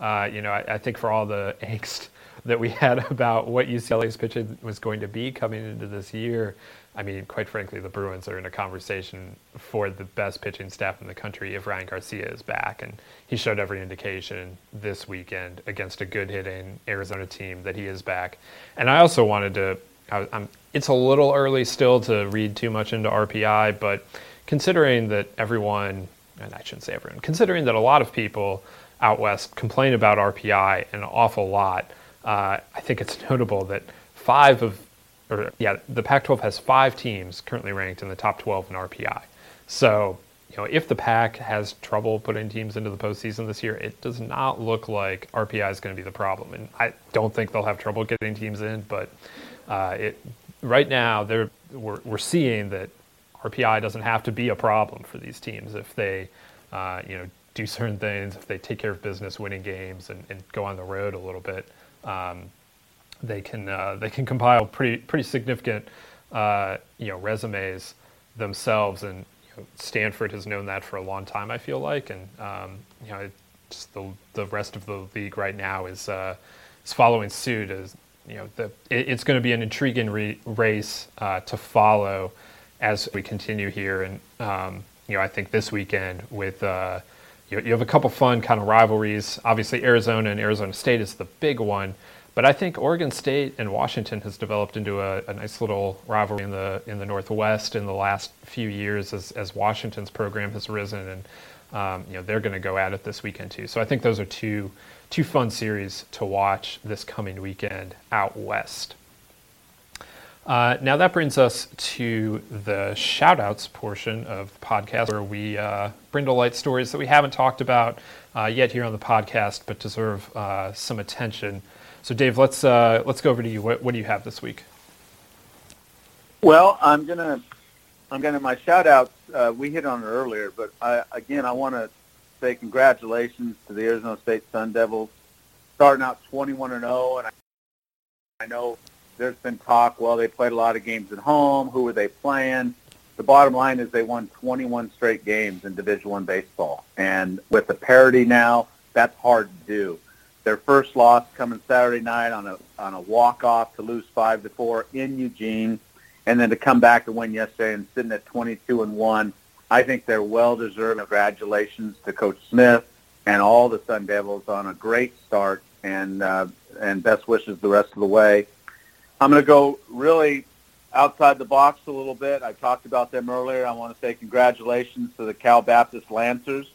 uh, you know, I, I, think for all the (laughs) angst that we had (laughs) about what UCLA's pitching was going to be coming into this year, I mean, quite frankly, the Bruins are in a conversation for the best pitching staff in the country if Ryan Garcia is back. And he showed every indication this weekend against a good hitting Arizona team that he is back. And I also wanted to, I, it's a little early still to read too much into RPI, but considering that everyone, and I shouldn't say everyone, considering that a lot of people out west complain about RPI an awful lot, uh, I think it's notable that five of or yeah, the Pac-12 has five teams currently ranked in the top 12 in RPI. So, you know, if the Pac has trouble putting teams into the postseason this year, it does not look like RPI is going to be the problem. And I don't think they'll have trouble getting teams in, but uh, it right now they're we're, we're seeing that RPI doesn't have to be a problem for these teams if they, uh, you know, do certain things, if they take care of business, winning games, and, and go on the road a little bit. Um, they can uh, they can compile pretty pretty significant uh, you know resumes themselves, and you know, Stanford has known that for a long time. I feel like, and um, you know, just the the rest of the league right now is uh, is following suit. As you know, the it, it's going to be an intriguing re- race uh, to follow as we continue here, and um, you know, I think this weekend with uh, you, you have a couple fun kind of rivalries. Obviously, Arizona and Arizona State is the big one. But I think Oregon State and Washington has developed into a, a, nice little rivalry in the in the Northwest in the last few years as, as Washington's program has risen, and um, you know they're going to go at it this weekend too. So I think those are two two fun series to watch this coming weekend out west. Uh, now that brings us to the shoutouts portion of the podcast, where we uh, bring light stories that we haven't talked about uh, yet here on the podcast, but deserve uh, some attention. So, Dave, let's uh, let's go over to you. What, what do you have this week? Well, I'm gonna I'm gonna my shout outs. Uh, we hit on it earlier, but I, again, I want to say congratulations to the Arizona State Sun Devils, starting out 21 and 0. And I, I know there's been talk. Well, they played a lot of games at home. Who were they playing? The bottom line is they won 21 straight games in Division One baseball, and with the parity now, that's hard to do. Their first loss coming Saturday night on a on a walk off to lose five to four in Eugene, and then to come back and win yesterday and sitting at 22 and one. I think they're well deserved. Congratulations to Coach Smith and all the Sun Devils on a great start, and uh, and best wishes the rest of the way. I'm going to go really outside the box a little bit. I talked about them earlier. I want to say congratulations to the Cal Baptist Lancers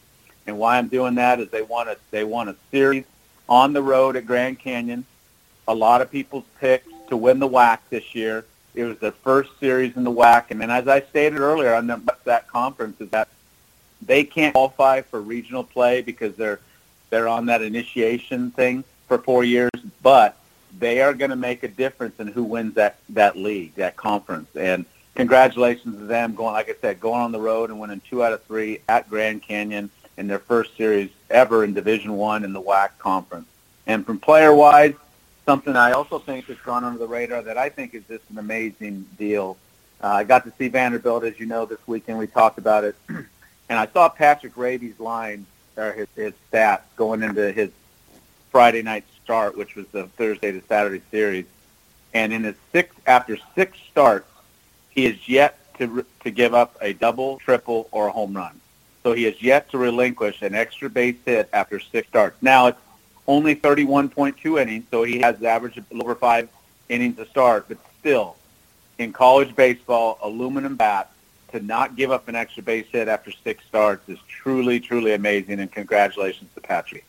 And why I'm doing that is they want a they want a series on the road at Grand Canyon. A lot of people's picks to win the WAC this year. It was their first series in the WAC, and then as I stated earlier on the, that conference, is that they can't qualify for regional play because they're they're on that initiation thing for four years, but they are going to make a difference in who wins that that league, that conference. And congratulations to them going, like I said, going on the road and winning two out of three at Grand Canyon in their first series ever in Division One in the WAC conference. And from player wise, something I also think has gone under the radar that I think is just an amazing deal. Uh, I got to see Vanderbilt, as you know, this weekend. We talked about it. (clears throat) and I saw Patrick Raby's line, or his, his stats going into his Friday night start, which was the Thursday to Saturday series. And in his six, after six starts, he has yet to, to give up a double, triple, or a home run. So he has yet to relinquish an extra base hit after six starts. Now it's only 31.2 innings, so he has average over five innings a start, but still, in college baseball, aluminum bat, to not give up an extra base hit after six starts is truly, truly amazing, and congratulations to Patrick.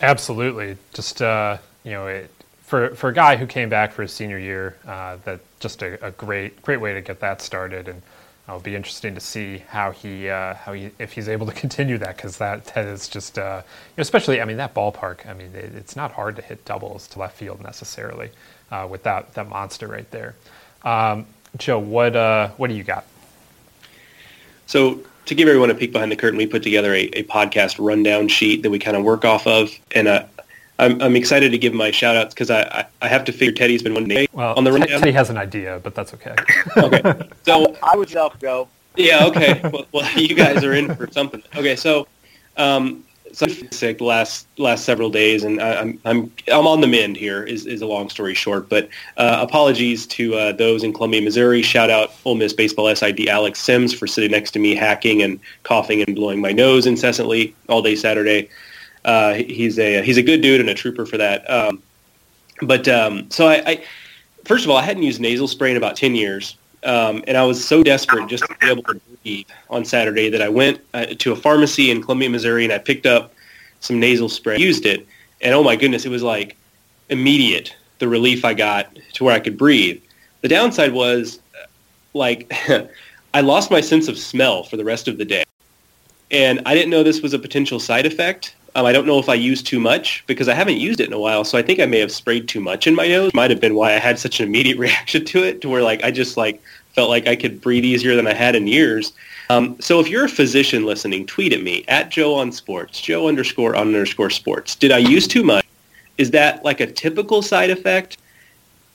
Absolutely. Just, uh, you know, it, for, for a guy who came back for his senior year, uh, that just a, a, great, great way to get that started. And it'll be interesting to see how he, uh, how he, if he's able to (laughs) continue that, because that, that is just, uh, especially, I mean, that ballpark, I mean, it, it's not hard to hit doubles to left field necessarily uh, with that, that monster right there. Um, Joe, what, uh, what do you got? So to give everyone a peek behind the curtain, we put together a, a podcast rundown sheet that we kind of work off of. And uh, I'm, I'm excited to give my shout outs because I, I, I, have to figure Teddy's been one day well, on the rundown. Teddy has an idea, but that's okay. okay. (laughs) So I would self go. Yeah, okay. Well, well, you guys are in for something. Okay, so um, so I'm sick the last last several days, and I, am I'm I'm on the mend. Here is is a long story short, but uh, apologies to uh, those in Columbia, Missouri. Shout out Ole Miss baseball SID Alex Sims for sitting next to me, hacking and coughing and blowing my nose incessantly all day Saturday. Uh, he's a he's a good dude and a trooper for that. Um, but um, so I, I, first of all, I hadn't used nasal spray in about ten years. Um, and I was so desperate just to be able to breathe on Saturday that I went uh, to a pharmacy in Columbia, Missouri, and I picked up some nasal spray, used it, and oh my goodness, it was like immediate the relief I got to where I could breathe. The downside was like (laughs) I lost my sense of smell for the rest of the day. And I didn't know this was a potential side effect. Um, I don't know if I used too much because I haven't used it in a while. So I think I may have sprayed too much in my nose. Might have been why I had such an immediate (laughs) reaction to it to where like I just like felt like I could breathe easier than I had in years. Um, so if you're a physician listening, tweet at me at Joe on Sports, Joe underscore on underscore Sports. Did I use too much? Is that like a typical side effect?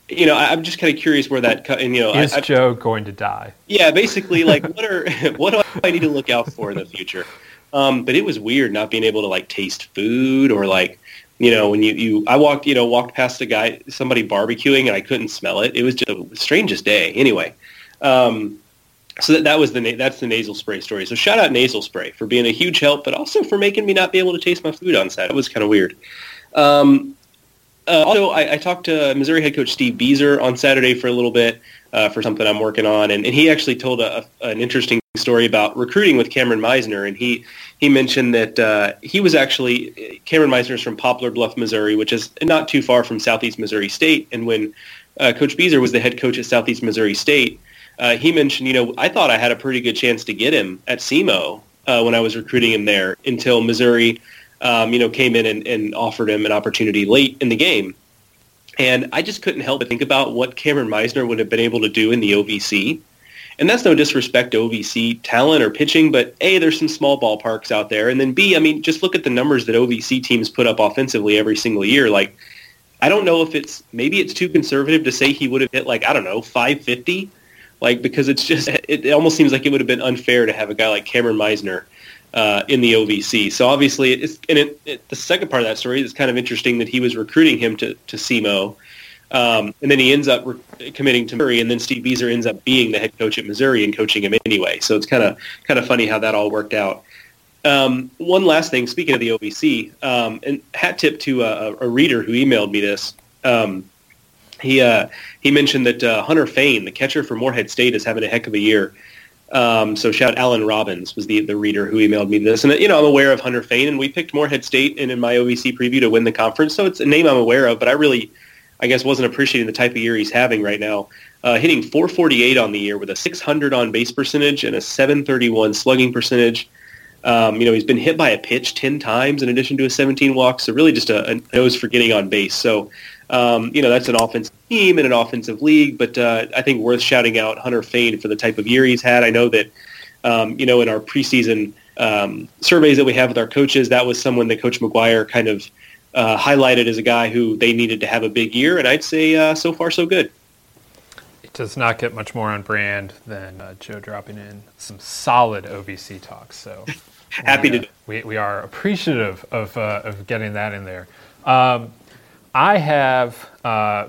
You know, I, am just kind of curious where that. And, you know, is I, Joe going to die? Yeah, basically, like what are (laughs) what do I need to look out for in the future? Um, but it was weird not being able to like taste food or like you know when you, you I walked you know walked past a guy somebody barbecuing and I couldn't smell it. It was just the strangest day. Anyway, um, so that, that was the that's the nasal spray story. So shout out nasal spray for being a huge help, but also for making me not be able to taste my food on set. It was kind of weird. Um, uh, also, I, I, talked to Missouri head coach Steve Bieser on Saturday for a little bit uh, for something I'm working on, and, and he actually told a, a, an interesting story about recruiting with Kameron Misner, and he he mentioned that uh, he was actually Kameron Misner is from Poplar Bluff, Missouri, which is not too far from Southeast Missouri State, and when uh, Coach Bieser was the head coach at Southeast Missouri State uh, he mentioned, you know, I thought I had a pretty good chance to get him at SEMO uh, when I was recruiting him there until Missouri, um, you know, came in and, and offered him an opportunity late in the game. And I just couldn't help but think about what Kameron Misner would have been able to do in the OVC. And that's no disrespect to OVC talent or pitching, but A, there's some small ballparks out there. And then B, I mean, just look at the numbers that OVC teams put up offensively every single year. Like, I don't know if it's, maybe it's too conservative to say he would have hit like, I don't know, 550 like because it's just it, it almost seems like it would have been unfair to have a guy like Kameron Misner uh, in the OVC. So obviously, it's and it, it, the second part of that story is kind of interesting that he was recruiting him to to SEMO, um, and then he ends up re- committing to Missouri, and then Steve Bieser ends up being the head coach at Missouri and coaching him anyway. So it's kind of kind of funny how that all worked out. Um, one last thing, speaking of the OVC, um, and hat tip to a, a, reader who emailed me this. Um, he uh, he mentioned that uh, Hunter Fain, the catcher for Morehead State, is having a heck of a year. Um, so shout Alan Robbins was the, the reader who emailed me this. And, you know, I'm aware of Hunter Fain, and we picked Morehead State in, in my OVC preview to win the conference. So it's a name I'm aware of, but I really, I guess, wasn't appreciating the type of year he's having right now. Uh, hitting 448 on the year with a 600 on base percentage and a 731 slugging percentage. Um, you know, he's been hit by a pitch 10 times in addition to a 17 walks. So really just a, a nose for getting on base. So, um, you know, that's an offensive team and an offensive league, but uh, I think worth shouting out Hunter Fain for the type of year he's had. I know that, um, you know, in our preseason um, surveys that we have with our coaches, that was someone that Coach McGuire kind of uh, highlighted as a guy who they needed to have a big year, and I'd say uh, so far so good. It does not get much more on brand than uh, Joe dropping in some solid OVC talks. So (laughs) happy we, to. We, we are appreciative of, uh, of getting that in there. Um, I have uh,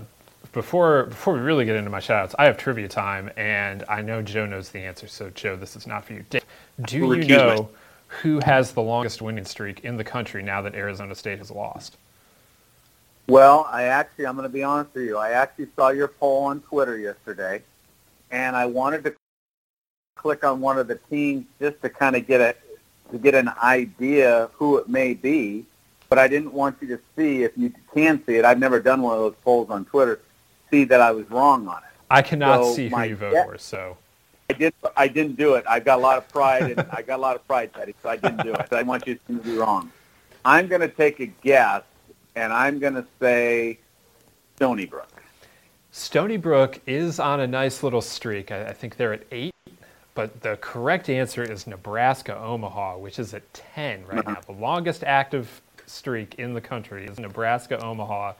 before before we really get into my shoutouts, I have trivia time, and I know Joe knows the answer. So Joe, this is not for you. Dave, Do you know who has the longest winning streak in the country now that Arizona State has lost? Well, I actually, I'm going to be honest with you. I actually saw your poll on Twitter yesterday, and I wanted to click on one of the teams just to kind of get a to get an idea who it may be but I didn't want you to see if you can see it. I've never done one of those polls on Twitter. See that I was wrong on it. I cannot so see who you vote for. So I did. I didn't do it. I've got a lot of pride, and I got a lot of pride, Teddy. So I didn't do it. I want you to be wrong. I'm going to take a guess, and I'm going to say Stony Brook. Stony Brook is on a nice little streak. I, I think they're at eight but the correct answer is Nebraska Omaha, which is at 10 right uh-huh. now. The longest active streak in the country is Nebraska Omaha.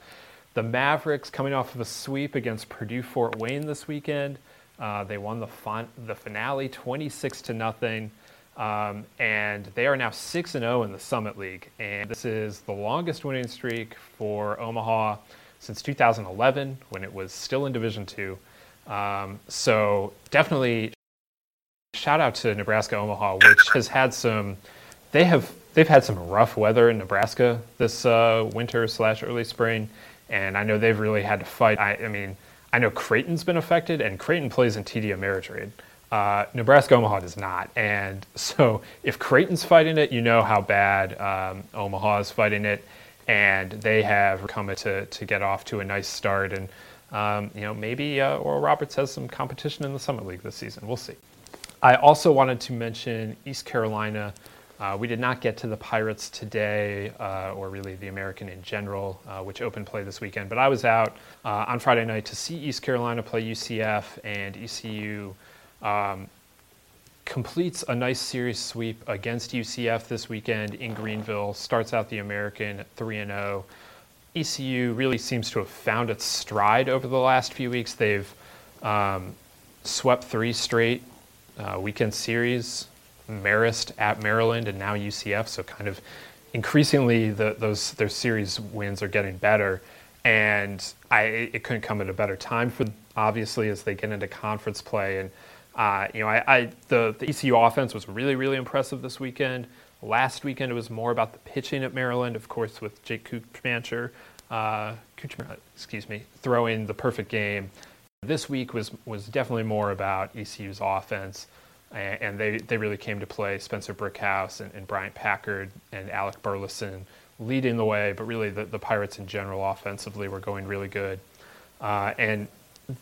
The Mavericks coming off of a sweep against Purdue Fort Wayne this weekend. Uh, they won the fun, the finale 26 to nothing. Um, and they are now 6 and 0 in the Summit League. And this is the longest winning streak for Omaha since 2011 when it was still in Division 2. Um, so definitely shout out to Nebraska Omaha, which has had some, they have they've had some rough weather in Nebraska this uh, winter slash early spring, and I know they've really had to fight. I, I, mean, I know Creighton's been affected, and Creighton plays in TD Ameritrade. Uh, Nebraska Omaha does not, and (laughs) so if Creighton's fighting it, you know how bad um, Omaha is fighting it, and they have come to to get off to a nice start, and um, you know maybe uh, Oral Roberts has some competition in the Summit League this season. We'll see. I also wanted to mention East Carolina uh, we did not get to the Pirates today, uh, or really the American in general, uh, which opened play this weekend. But I was out uh, on Friday night to see East Carolina play UCF, and ECU um, completes a nice series sweep against UCF this weekend in Greenville. Starts out the American at 3 and 0. ECU really seems to have found its stride over the last few weeks. They've um, swept three straight uh, weekend series Marist at Maryland and now UCF. So kind of increasingly the, those their series wins are getting better, and I it couldn't come at a better time for obviously as they get into conference play. And uh, you know, I, I the, the ECU offense was really really impressive this weekend. Last weekend it was more about the pitching at Maryland, of course, with Jake Kuchmaner, uh, excuse me, throwing the perfect game. This week was was definitely more about ECU's offense and they, they really came to play. Spencer Brickhouse and, and Bryant Packard and Alec Burleson leading the way, but really the, the Pirates in general offensively were going really good. Uh, and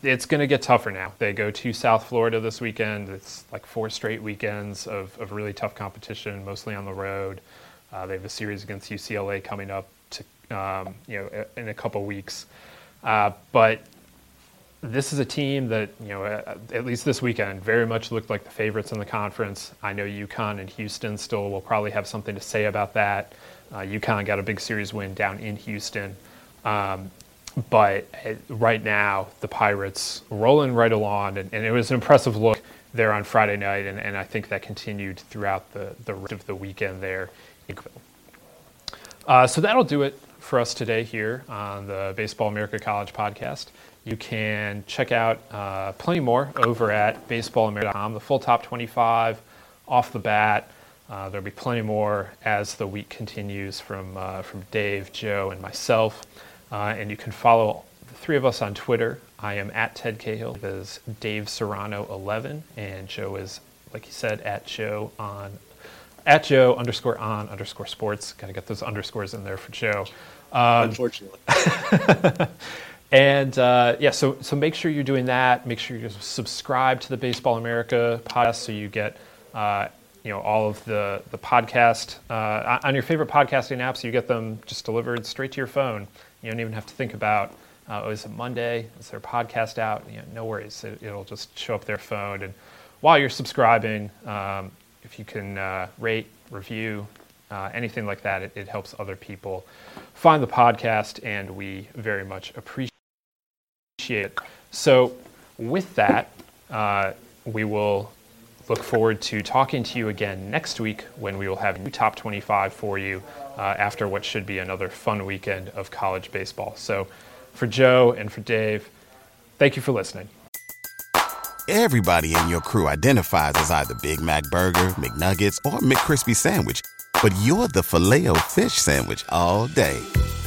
it's going to get tougher now. They go to South Florida this weekend. It's like four straight weekends of, of really tough competition, mostly on the road. Uh, they have a series against UCLA coming up to, um, you know, in a couple weeks. Uh, but this is a team that, you know, at least this weekend, very much looked like the favorites in the conference. I know UConn and Houston still will probably have something to say about that. Uh, UConn got a big series win down in Houston. Um, but right now, the Pirates rolling right along, and, and, it was an impressive look there on Friday night, and, and I think that continued throughout the, the rest of the weekend there. Uh, so that'll do it for us today here on the Baseball America College podcast. You can check out uh, plenty more over at baseballamerica.com, the full top 25 off the bat. Uh, there'll be plenty more as the week continues from, uh, from Dave, Joe, and myself. Uh, and you can follow the three of us on Twitter. I am at Ted Cahill. It is Dave Serrano 11, and Joe is like you said, at Joe on at Joe underscore on underscore sports. Got to get those underscores in there for Joe. Um, Unfortunately. (laughs) and uh, yeah, so so make sure you're doing that. Make sure you subscribe to the Baseball America podcast so you get uh, you know all of the the podcast uh, on your favorite podcasting apps. You get them just delivered straight to your phone. You don't even have to think about uh, oh, is it Monday? Is there a podcast out? You know, no worries. It, will just show up their phone. And while you're subscribing, um, if you can uh, rate, review, uh, anything like that, it, it, helps other people find the podcast, and we very much appreciate it. So, with that, uh, we will look forward to talking to you again next week when we will have new top 25 for you uh, after what should be another fun weekend of college baseball. So, for Joe and for Dave, thank you for listening. Everybody in your crew identifies as either Big Mac Burger, McNuggets, or McCrispy Sandwich, but you're the Filet-O-Fish Sandwich all day.